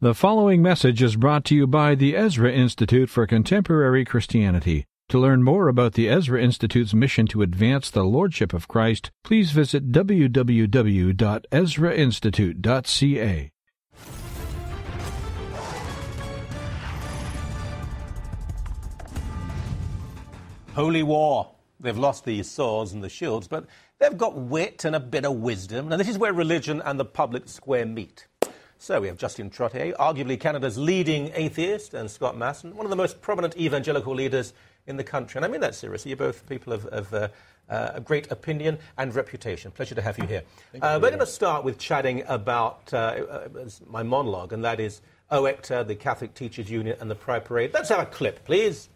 The following message is brought to you by the Ezra Institute for Contemporary Christianity. To learn more about the Ezra Institute's mission to advance the Lordship of Christ, please visit www.ezrainstitute.ca. Holy war. They've lost the swords and the shields, but they've got wit and a bit of wisdom. Now, this is where religion and the public square meet. So we have Justin Trottier, arguably Canada's leading atheist, and Scott Masson, one of the most prominent evangelical leaders in the country. And I mean that seriously. You're both people of, of uh, uh, great opinion and reputation. Pleasure to have you here. Uh, we're going to start with chatting about uh, uh, my monologue, and that is OECTA, the Catholic Teachers Union, and the Pride Parade. Let's have a clip, please.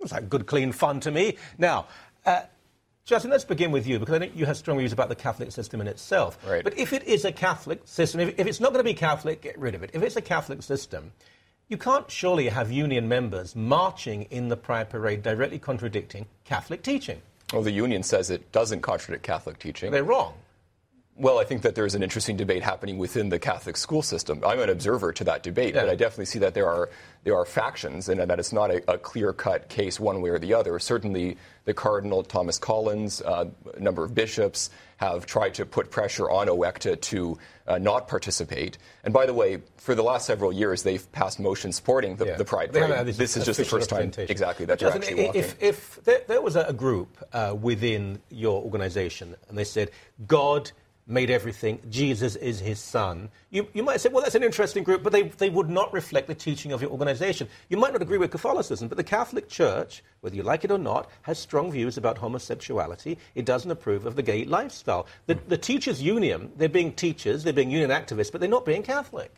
Looks like good, clean fun to me. Now, uh, Justin, let's begin with you because I think you have strong views about the Catholic system in itself. Right. But if it is a Catholic system, if, if it's not going to be Catholic, get rid of it. If it's a Catholic system, you can't surely have union members marching in the Pride Parade directly contradicting Catholic teaching. Well, the union says it doesn't contradict Catholic teaching. They're wrong. Well, I think that there's an interesting debate happening within the Catholic school system. I'm an observer to that debate, Yeah. but I definitely see that there are there are factions, and that it's not a, a clear-cut case one way or the other. Certainly, the Cardinal Thomas Collins, uh, a number of bishops, have tried to put pressure on OECTA to uh, not participate. And by the way, for the last several years, they've passed motions supporting the, Yeah. the Pride Parade. This is just the first time, exactly, that they're actually walking. If, if there, there was a, a group uh, within your organization and they said, God made everything, Jesus is his son, you, you might say, well, that's an interesting group, but they, they would not reflect the teaching of your organization. You might not agree with Catholicism, but the Catholic Church, whether you like it or not, has strong views about homosexuality. It doesn't approve of the gay lifestyle. The, the teachers' union, they're being teachers, they're being union activists, but they're not being Catholic.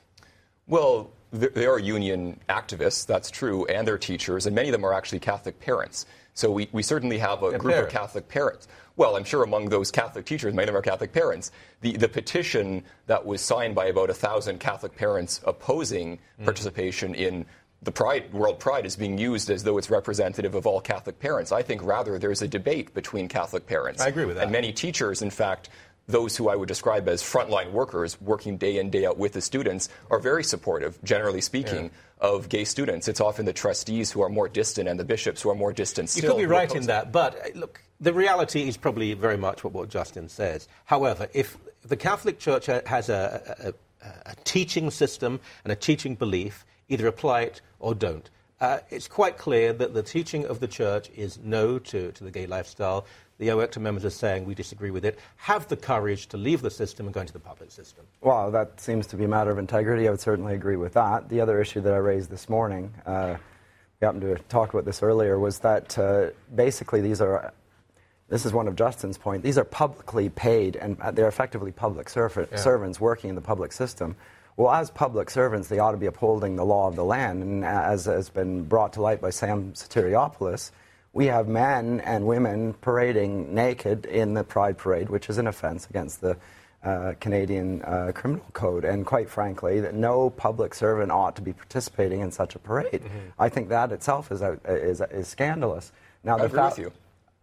Well, they are union activists, that's true, and they're teachers, and many of them are actually Catholic parents. So we, we certainly have a And group parents. of Catholic parents. Well, I'm sure among those Catholic teachers, many of them are Catholic parents. The, the petition that was signed by about a thousand Catholic parents opposing Mm. participation in the Pride, World Pride is being used as though it's representative of all Catholic parents. I think rather there's a debate between Catholic parents. I agree with that. And many teachers, in fact, those who I would describe as frontline workers working day in, day out with the students are very supportive, generally speaking, of gay students. It's often the trustees who are more distant and the bishops who are more distant You still. could be right in that, but uh, look, the reality is probably very much what, what Justin says. However, if the Catholic Church has a, a, a, a teaching system and a teaching belief, either apply it or don't. Uh, it's quite clear that the teaching of the Church is no to, to the gay lifestyle. The OECTA members are saying we disagree with it. Have the courage to leave the system and go into the public system. Well, that seems to be a matter of integrity. I would certainly agree with that. The other issue that I raised this morning, uh, we happened to talk about this earlier, was that uh, basically these are, this is one of Justin's point, these are publicly paid and uh, they're effectively public serv- servants working in the public system. Well, as public servants, they ought to be upholding the law of the land. And as has been brought to light by Sam Sotiropoulos, we have men and women parading naked in the Pride Parade, which is an offense against the uh, Canadian uh, Criminal Code. And quite frankly, that no public servant ought to be participating in such a parade. Mm-hmm. I think that itself is, out- is, is scandalous. Now, I the agree fact- with you.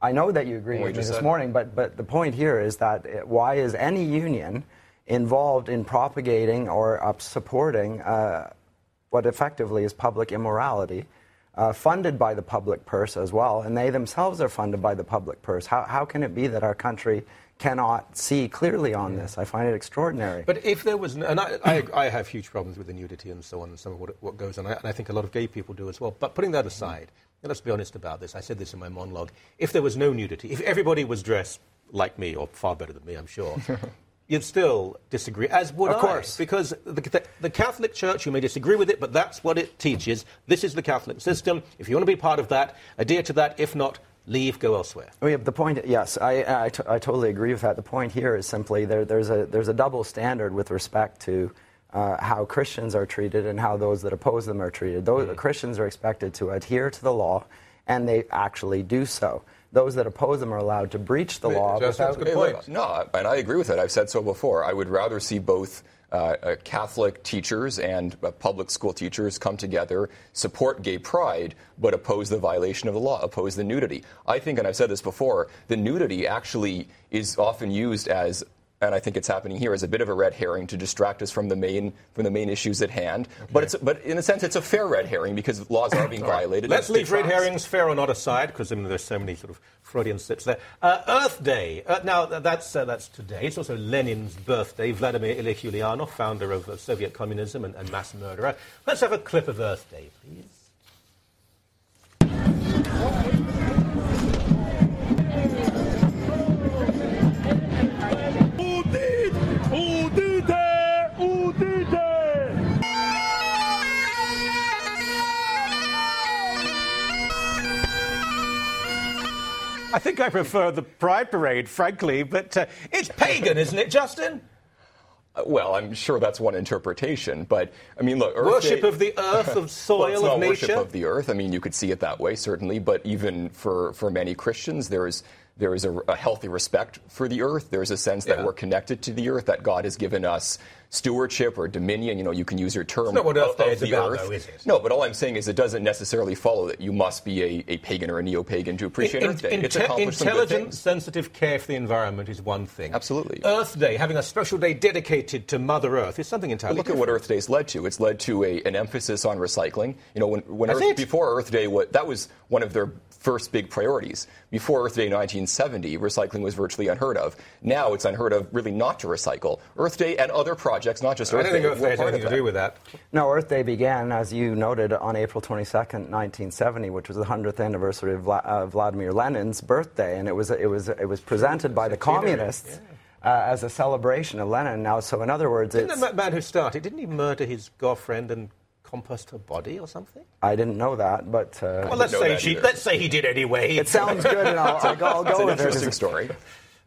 I know that you agree with you me this said. morning, but, but the point here is that uh, why is any union involved in propagating or uh, supporting uh, what effectively is public immorality, uh, funded by the public purse as well, and they themselves are funded by the public purse? How, how can it be that our country cannot see clearly on this? I find it extraordinary. But if there was, no, and I, I, I have huge problems with the nudity and so on, and some of what, what goes on, and I think a lot of gay people do as well. But putting that aside, and let's be honest about this. I said this in my monologue. If there was no nudity, if everybody was dressed like me, or far better than me, I'm sure, you'd still disagree, as would Of I. course. Because the, the, the Catholic Church, you may disagree with it, but that's what it teaches. This is the Catholic system. If you want to be part of that, adhere to that. If not, leave, go elsewhere. Oh, yeah, the point, yes, I, I, t- I totally agree with that. The point here is simply there, there's, a, there's a double standard with respect to uh, how Christians are treated and how those that oppose them are treated. Those Mm-hmm. Christians are expected to adhere to the law, and they actually do so. Those that oppose them are allowed to breach the law Justin, that's without. a good no, and I agree with it. I've said so before. I would rather see both uh, uh, Catholic teachers and uh, public school teachers come together, support gay pride, but oppose the violation of the law, oppose the nudity. I think, and I've said this before, the nudity actually is often used as and I think it's happening here as a bit of a red herring to distract us from the main from the main issues at hand. Okay. But it's but in a sense it's a fair red herring because laws are being violated. Let's leave red herrings fair or not aside because I mean, there's so many sort of Freudian slips there. Uh, Earth Day. Uh, now that's uh, that's today. It's also Lenin's birthday. Vladimir Ilyich Ulyanov, founder of Soviet communism and, and mass murderer. Let's have a clip of Earth Day, please. I think I prefer the Pride Parade, frankly, but uh, it's pagan, isn't it, Justin? Uh, well, I'm sure that's one interpretation, but I mean, look, Earth worship Day, of the earth, of soil, well, it's not of nature. Worship of the earth. I mean, you could see it that way, certainly, but even for for many Christians, there is there is a, a, healthy respect for the earth. There is a sense that yeah. we're connected to the earth, that God has given us stewardship or dominion. You know, you can use your term. It's not what Earth Day is about, earth. though, is it? No, but all I'm saying is it doesn't necessarily follow that you must be a, a pagan or a neo-pagan to appreciate in, Earth Day. In, it's intelligent, sensitive care for the environment is one thing. Absolutely. Earth Day, having a special day dedicated to Mother Earth, is something entirely. look different. at what Earth Day's led to. It's led to a, an emphasis on recycling. You know, when, when Earth, before Earth Day, what, that was one of their first big priorities. Before Earth Day 1970, recycling was virtually unheard of. Now it's unheard of really not to recycle. Earth Day and other projects, not just Earth Day. I don't think Earth Day has anything to do with that. No, Earth Day began, as you noted, on April 22nd, 1970, which was the 100th anniversary of Vla- uh, Vladimir Lenin's birthday, and it was it was it was presented by the communists. Yeah. Uh, as a celebration of Lenin. Now, so in other words, didn't the man who started didn't he murder his girlfriend and compost her body or something? I didn't know that, but uh, well, let's say she, let's say he did anyway. It sounds good, and I'll, I'll go, I'll go with it. Interesting story.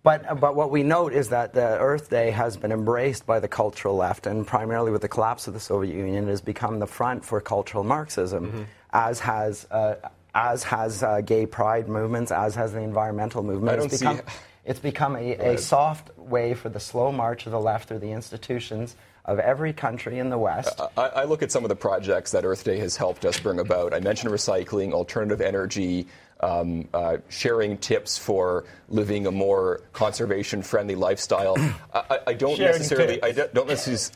But, but what we note is that the Earth Day has been embraced by the cultural left, and primarily with the collapse of the Soviet Union, it has become the front for cultural Marxism, mm-hmm. as has uh, as has uh, gay pride movements, as has the environmental movement. I don't it's become, see... it's become a, a soft way for the slow march of the left through the institutions of every country in the West. I, I, look at some of the projects that Earth Day has helped us bring about. I mentioned recycling, alternative energy, um, uh, sharing tips for living a more conservation-friendly lifestyle. I, I, don't sharing necessarily, I don't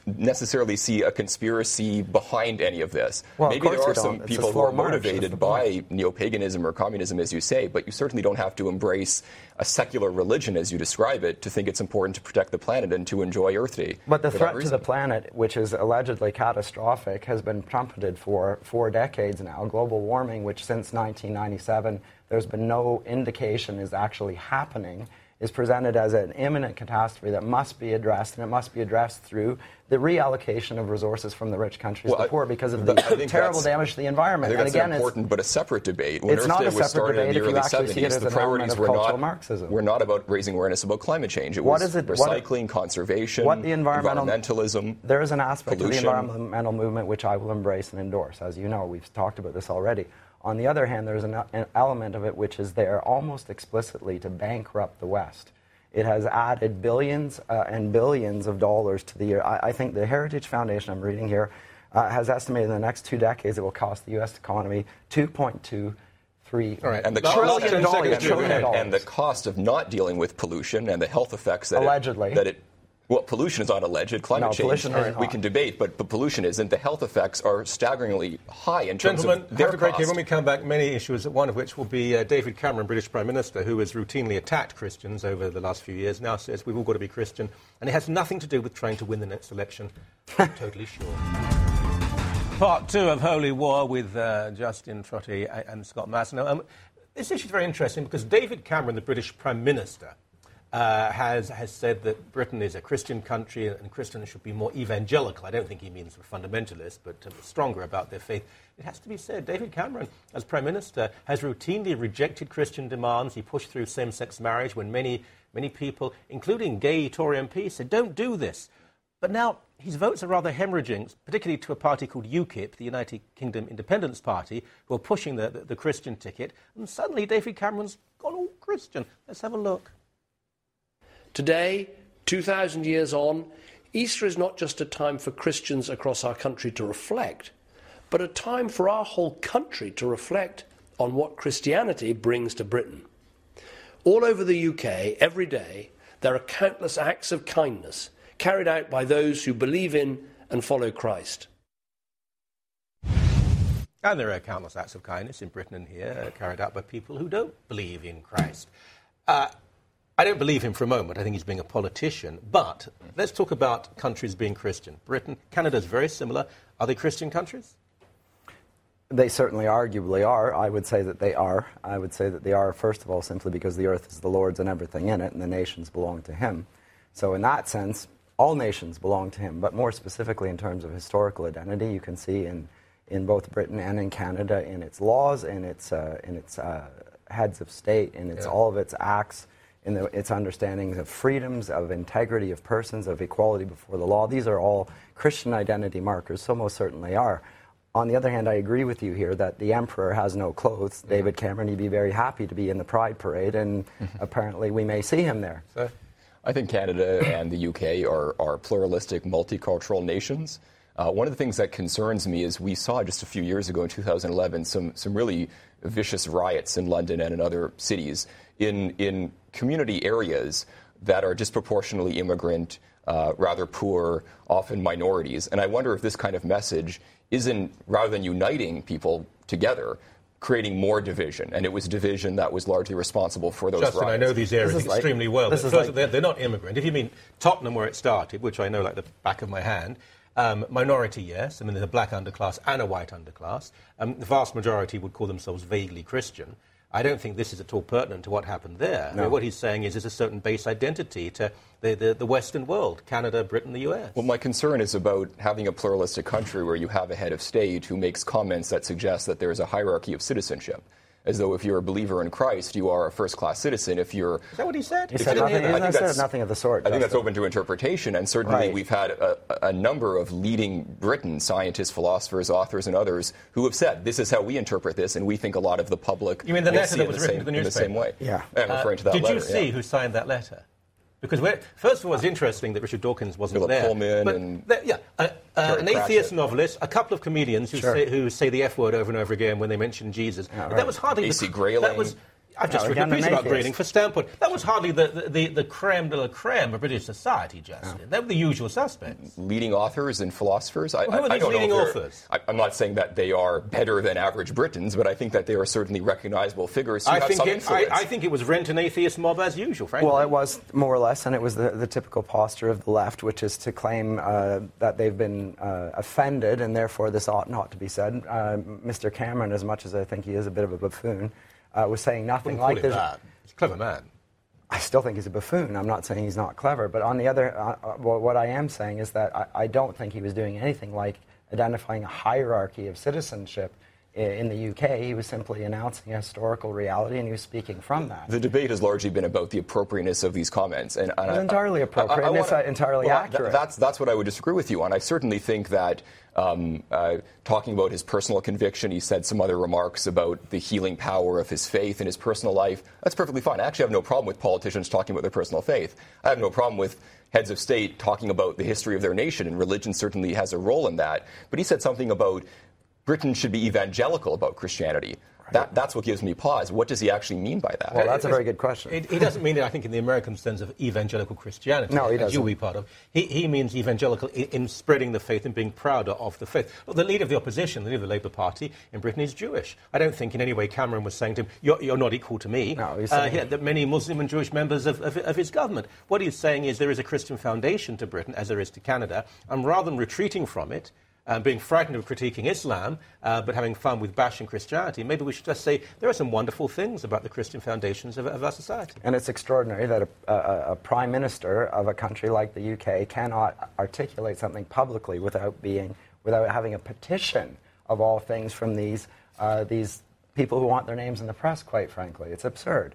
necessarily see a conspiracy behind any of this. Well, Maybe there are some people who are motivated by neo-paganism or communism, as you say, but you certainly don't have to embrace a secular religion, as you describe it, to think it's important to protect the planet and to enjoy Earth Day. But the threat to the planet, which is allegedly catastrophic, has been trumpeted for four decades now. Global warming, which since 1997 there's been no indication is actually happening is presented as an imminent catastrophe that must be addressed, and it must be addressed through the reallocation of resources from the rich countries well, to the poor because of the terrible damage to the environment. I think and again, important, but a separate debate. When it's Earth not Day a separate debate if you actually 70s, see it as the priorities were not, Marxism. Were not about raising awareness about climate change. It what was is it, recycling, what, conservation, what the environmental, environmentalism. There is an aspect pollution. of the environmental movement which I will embrace and endorse. As you know, we've talked about this already. On the other hand, there's an, an element of it which is there almost explicitly to bankrupt the West. It has added billions uh, and billions of dollars to the year. I, I, think the Heritage Foundation, I'm reading here, uh, has estimated in the next two decades it will cost the U.S. economy 2.2 three right. and the trillion dollars, trillion and, dollars. and the cost of not dealing with pollution and the health effects that allegedly it, that it well, pollution is not alleged. Climate no, change, right, we can debate, but, but pollution isn't. The health effects are staggeringly high in terms Gentlemen, of their have a great cost. day. When we come back, many issues, one of which will be uh, David Cameron, British Prime Minister, who has routinely attacked Christians over the last few years, now says we've all got to be Christian. And it has nothing to do with trying to win the next election. I'm totally sure. Part two of Holy War with uh, Justin Trottier and Scott Masson. Um, this issue is very interesting because David Cameron, the British Prime Minister, uh, has, has said that Britain is a Christian country and Christians should be more evangelical. I don't think he means fundamentalist, but uh, stronger about their faith. It has to be said, David Cameron, as Prime Minister, has routinely rejected Christian demands. He pushed through same sex marriage when many, many people, including gay Tory MPs, said, don't do this. But now his votes are rather hemorrhaging, particularly to a party called UKIP, the United Kingdom Independence Party, who are pushing the, the, the Christian ticket. And suddenly David Cameron's gone all Christian. Let's have a look. Today, 2,000 years on, Easter is not just a time for Christians across our country to reflect, but a time for our whole country to reflect on what Christianity brings to Britain. All over the UK, every day, there are countless acts of kindness carried out by those who believe in and follow Christ. And there are countless acts of kindness in Britain and here carried out by people who don't believe in Christ. Uh, I don't believe him for a moment. I think he's being a politician. But let's talk about countries being Christian. Britain, Canada is very similar. Are they Christian countries? They certainly arguably are. I would say that they are. I would say that they are, first of all, simply because the earth is the Lord's and everything in it, and the nations belong to Him. So, in that sense, all nations belong to Him. But more specifically, in terms of historical identity, you can see in, in both Britain and in Canada, in its laws, in its, uh, in its uh, heads of state, in its, yeah. all of its acts in the, its understandings of freedoms, of integrity of persons, of equality before the law. These are all Christian identity markers, so most certainly are. On the other hand, I agree with you here that the emperor has no clothes. Yeah. David Cameron, he'd be very happy to be in the Pride Parade, and apparently we may see him there. So, I think Canada and the UK are, are pluralistic, multicultural nations. Uh, one of the things that concerns me is we saw just a few years ago in 2011 some, some really vicious riots in London and in other cities in, in community areas that are disproportionately immigrant, uh, rather poor, often minorities. And I wonder if this kind of message isn't, rather than uniting people together, creating more division, and it was division that was largely responsible for those Justin, riots. I know these areas extremely like, well. First, like, they're, they're, not immigrant. If you mean Tottenham, where it started, which I know like the back of my hand, um, minority, yes. I mean, there's a black underclass and a white underclass. Um, the vast majority would call themselves vaguely Christian. I don't think this is at all pertinent to what happened there. No. I mean, what he's saying is there's a certain base identity to the, the, the, Western world, Canada, Britain, the US. Well, my concern is about having a pluralistic country where you have a head of state who makes comments that suggest that there is a hierarchy of citizenship as though if you're a believer in Christ, you are a first class citizen. If you're. Is that what he said? He said nothing, I think said nothing of the sort. I think that's open to interpretation, and certainly right. we've had a, a, number of leading Britain scientists, philosophers, authors, and others who have said this is how we interpret this, and we think a lot of the public. You mean the letter that was written same, to the newspaper? In the same way. Yeah. I'm referring uh, to that did letter. Did you see yeah. who signed that letter? Because first of all, it's interesting that Richard Dawkins wasn't Philip there. Pullman but and there, yeah, uh, uh, an atheist novelist, a couple of comedians who, sure. say, who say the F word over and over again when they mention Jesus. Yeah, right. That was hardly AC the, Grayling. That was I've just written a piece about Grayling for Standpoint. That was hardly the, the, the, the creme de la creme of British society, Justin. Yeah. They were the usual suspects. Leading authors and philosophers? I, well, who are these leading authors? I, am not saying that they are better than average Britons, but I think that they are certainly recognizable figures who I have think some it, influence. I, I, think it was rent an atheist mob as usual, frankly. Well, it was more or less, and it was the, the typical posture of the left, which is to claim uh, that they've been uh, offended and therefore this ought not to be said. Uh, Mr. Cameron, as much as I think he is a bit of a buffoon, uh, was saying nothing like this. He's a clever man. I still think he's a buffoon. I'm not saying he's not clever, but on the other, uh, uh, well, what I am saying is that I, I, don't think he was doing anything like identifying a hierarchy of citizenship in the UK. He was simply announcing a historical reality, and he was speaking from that. The debate has largely been about the appropriateness of these comments, and, and it's entirely appropriate. I, I, I wanna, it's entirely well, accurate. Th- that's that's what I would disagree with you on. I certainly think that um, uh, talking about his personal conviction. He said some other remarks about the healing power of his faith in his personal life. That's perfectly fine. I actually have no problem with politicians talking about their personal faith. I have no problem with heads of state talking about the history of their nation, and religion certainly has a role in that. But he said something about Britain should be evangelical about Christianity. That, that's what gives me pause. What does he actually mean by that? Well, that's a very good question. It, he doesn't mean it, I think, in the American sense of evangelical Christianity. No, he doesn't. You'll be part of. He, he means evangelical in, in, spreading the faith and being prouder of the faith. Well, the leader of the opposition, the leader of the Labour Party in Britain, is Jewish. I don't think in any way Cameron was saying to him, "You're, you're not equal to me." No, he's uh, saying that many Muslim and Jewish members of, of, of his government. What he's saying is there is a Christian foundation to Britain, as there is to Canada, and rather than retreating from it um, being frightened of critiquing Islam, uh, but having fun with bashing Christianity, maybe we should just say there are some wonderful things about the Christian foundations of, of our society. And it's extraordinary that a, a, a, prime minister of a country like the UK cannot articulate something publicly without being, without having a petition of all things from these, uh, these people who want their names in the press. Quite frankly, it's absurd.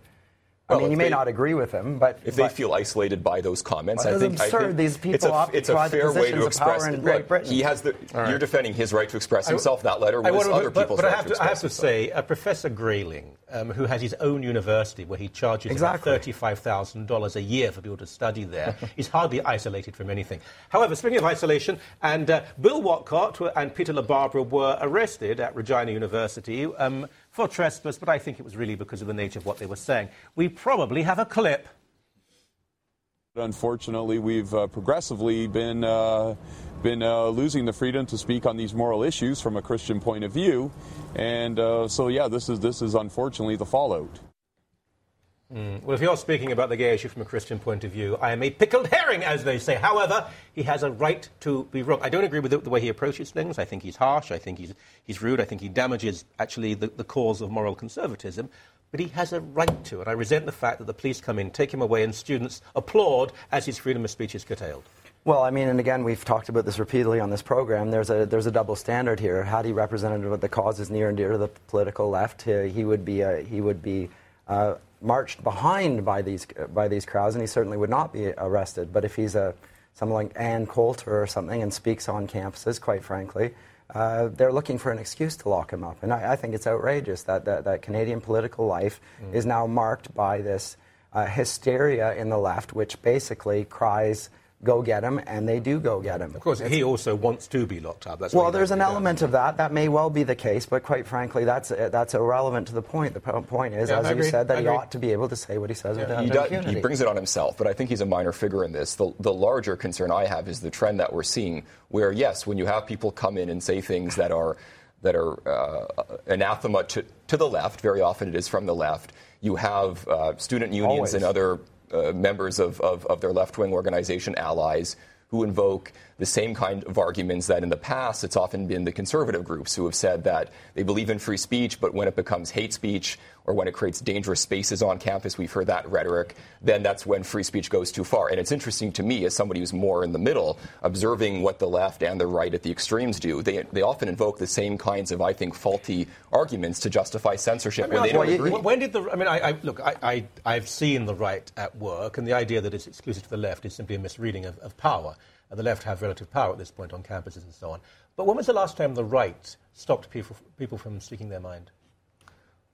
I mean, you may they, not agree with him, but if but, they feel isolated by those comments, I think, absurd. I think These people it's a, it's a fair way to express. In Great Britain. He has the. Right. You're defending his right to express himself. that letter was other but, people's but right I have to, to, I have to say, uh, Professor Grayling, um, who has his own university where he charges exactly. thirty-five thousand dollars a year for people to study there, is hardly isolated from anything. However, speaking of isolation, and uh, Bill Whatcott and Peter LaBarbera were arrested at Regina University. Um, for trespass, but I think it was really because of the nature of what they were saying. We probably have a clip. Unfortunately, we've uh, progressively been uh, been uh, losing the freedom to speak on these moral issues from a Christian point of view, and uh, so yeah, this is this is unfortunately the fallout. Mm. Well, if you're speaking about the gay issue from a Christian point of view, I am a pickled herring, as they say. However, he has a right to be wrong. I don't agree with the, the way he approaches things. I think he's harsh. I think he's, he's rude. I think he damages, actually, the, the cause of moral conservatism. But he has a right to. And I resent the fact that the police come in, take him away, and students applaud as his freedom of speech is curtailed. Well, I mean, and again, we've talked about this repeatedly on this program. There's a there's a double standard here. Had he represented what the cause is near and dear to the political left, he, he would be a, he would be uh, marched behind by these by these crowds, and he certainly would not be arrested. But if he's a someone like Ann Coulter or something and speaks on campuses, quite frankly, uh, they're looking for an excuse to lock him up. And I, I think it's outrageous that, that, that Canadian political life mm. is now marked by this uh, hysteria in the left, which basically cries go get him, and they do go get him. Of course, he also wants to be locked up. That's well, there's an element of that. That may well be the case, but quite frankly, that's uh, that's irrelevant to the point. The point is, yeah, as you said, that he ought to be able to say what he says yeah. without he, does, he brings it on himself, but I think he's a minor figure in this. The, the larger concern I have is the trend that we're seeing, where yes, when you have people come in and say things that are that are uh, anathema to, to the left, very often it is from the left. You have uh, student unions Always. and other Uh, members of, of, of their left wing organization allies who invoke the same kind of arguments that in the past it's often been the conservative groups who have said that they believe in free speech, but when it becomes hate speech or when it creates dangerous spaces on campus, we've heard that rhetoric, then that's when free speech goes too far. And it's interesting to me, as somebody who's more in the middle, observing what the left and the right at the extremes do. They, they often invoke the same kinds of, I think, faulty arguments to justify censorship I mean, when they don't agree. When did the, I mean, I, I look, I, I, have seen the right at work, and the idea that it's exclusive to the left is simply a misreading of, of power the left have relative power at this point on campuses and so on. But when was the last time the right stopped people, people from speaking their mind?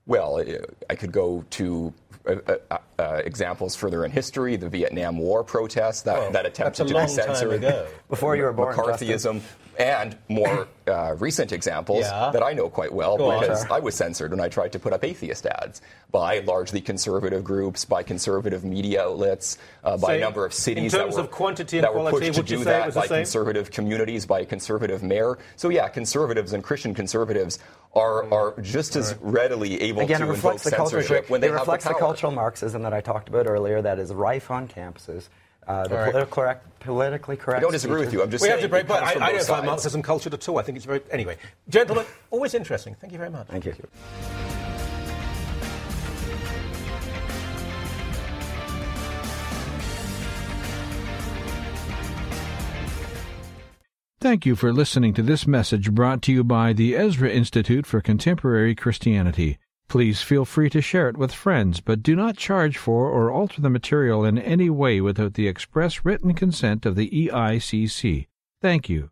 Well, I could go to uh, uh, uh, examples further in history, the Vietnam War protests that, oh, that attempted to be censored. Before you were born. McCarthyism and more uh, recent examples yeah. that I know quite well Go because on. I was censored when I tried to put up atheist ads by largely conservative groups, by conservative media outlets, uh, by a number of cities that were, quantity that were pushed to do that, by conservative communities, by a conservative mayor. So yeah, conservatives and Christian conservatives are, mm. are just as right. readily able Again, to it reflects invoke the censorship culture, when they it reflects the, the cultural Marxism that I talked about earlier that is rife on campuses uh, the right. political correct, politically correct. I don't disagree with you. I'm just we have to break, but I, I don't find Marxism cultured at all. I think it's very anyway. Gentlemen, always interesting. Thank you very much. Thank you. Thank you for listening to this message brought to you by the Ezra Institute for Contemporary Christianity. Please feel free to share it with friends, but do not charge for or alter the material in any way without the express written consent of the EICC. Thank you.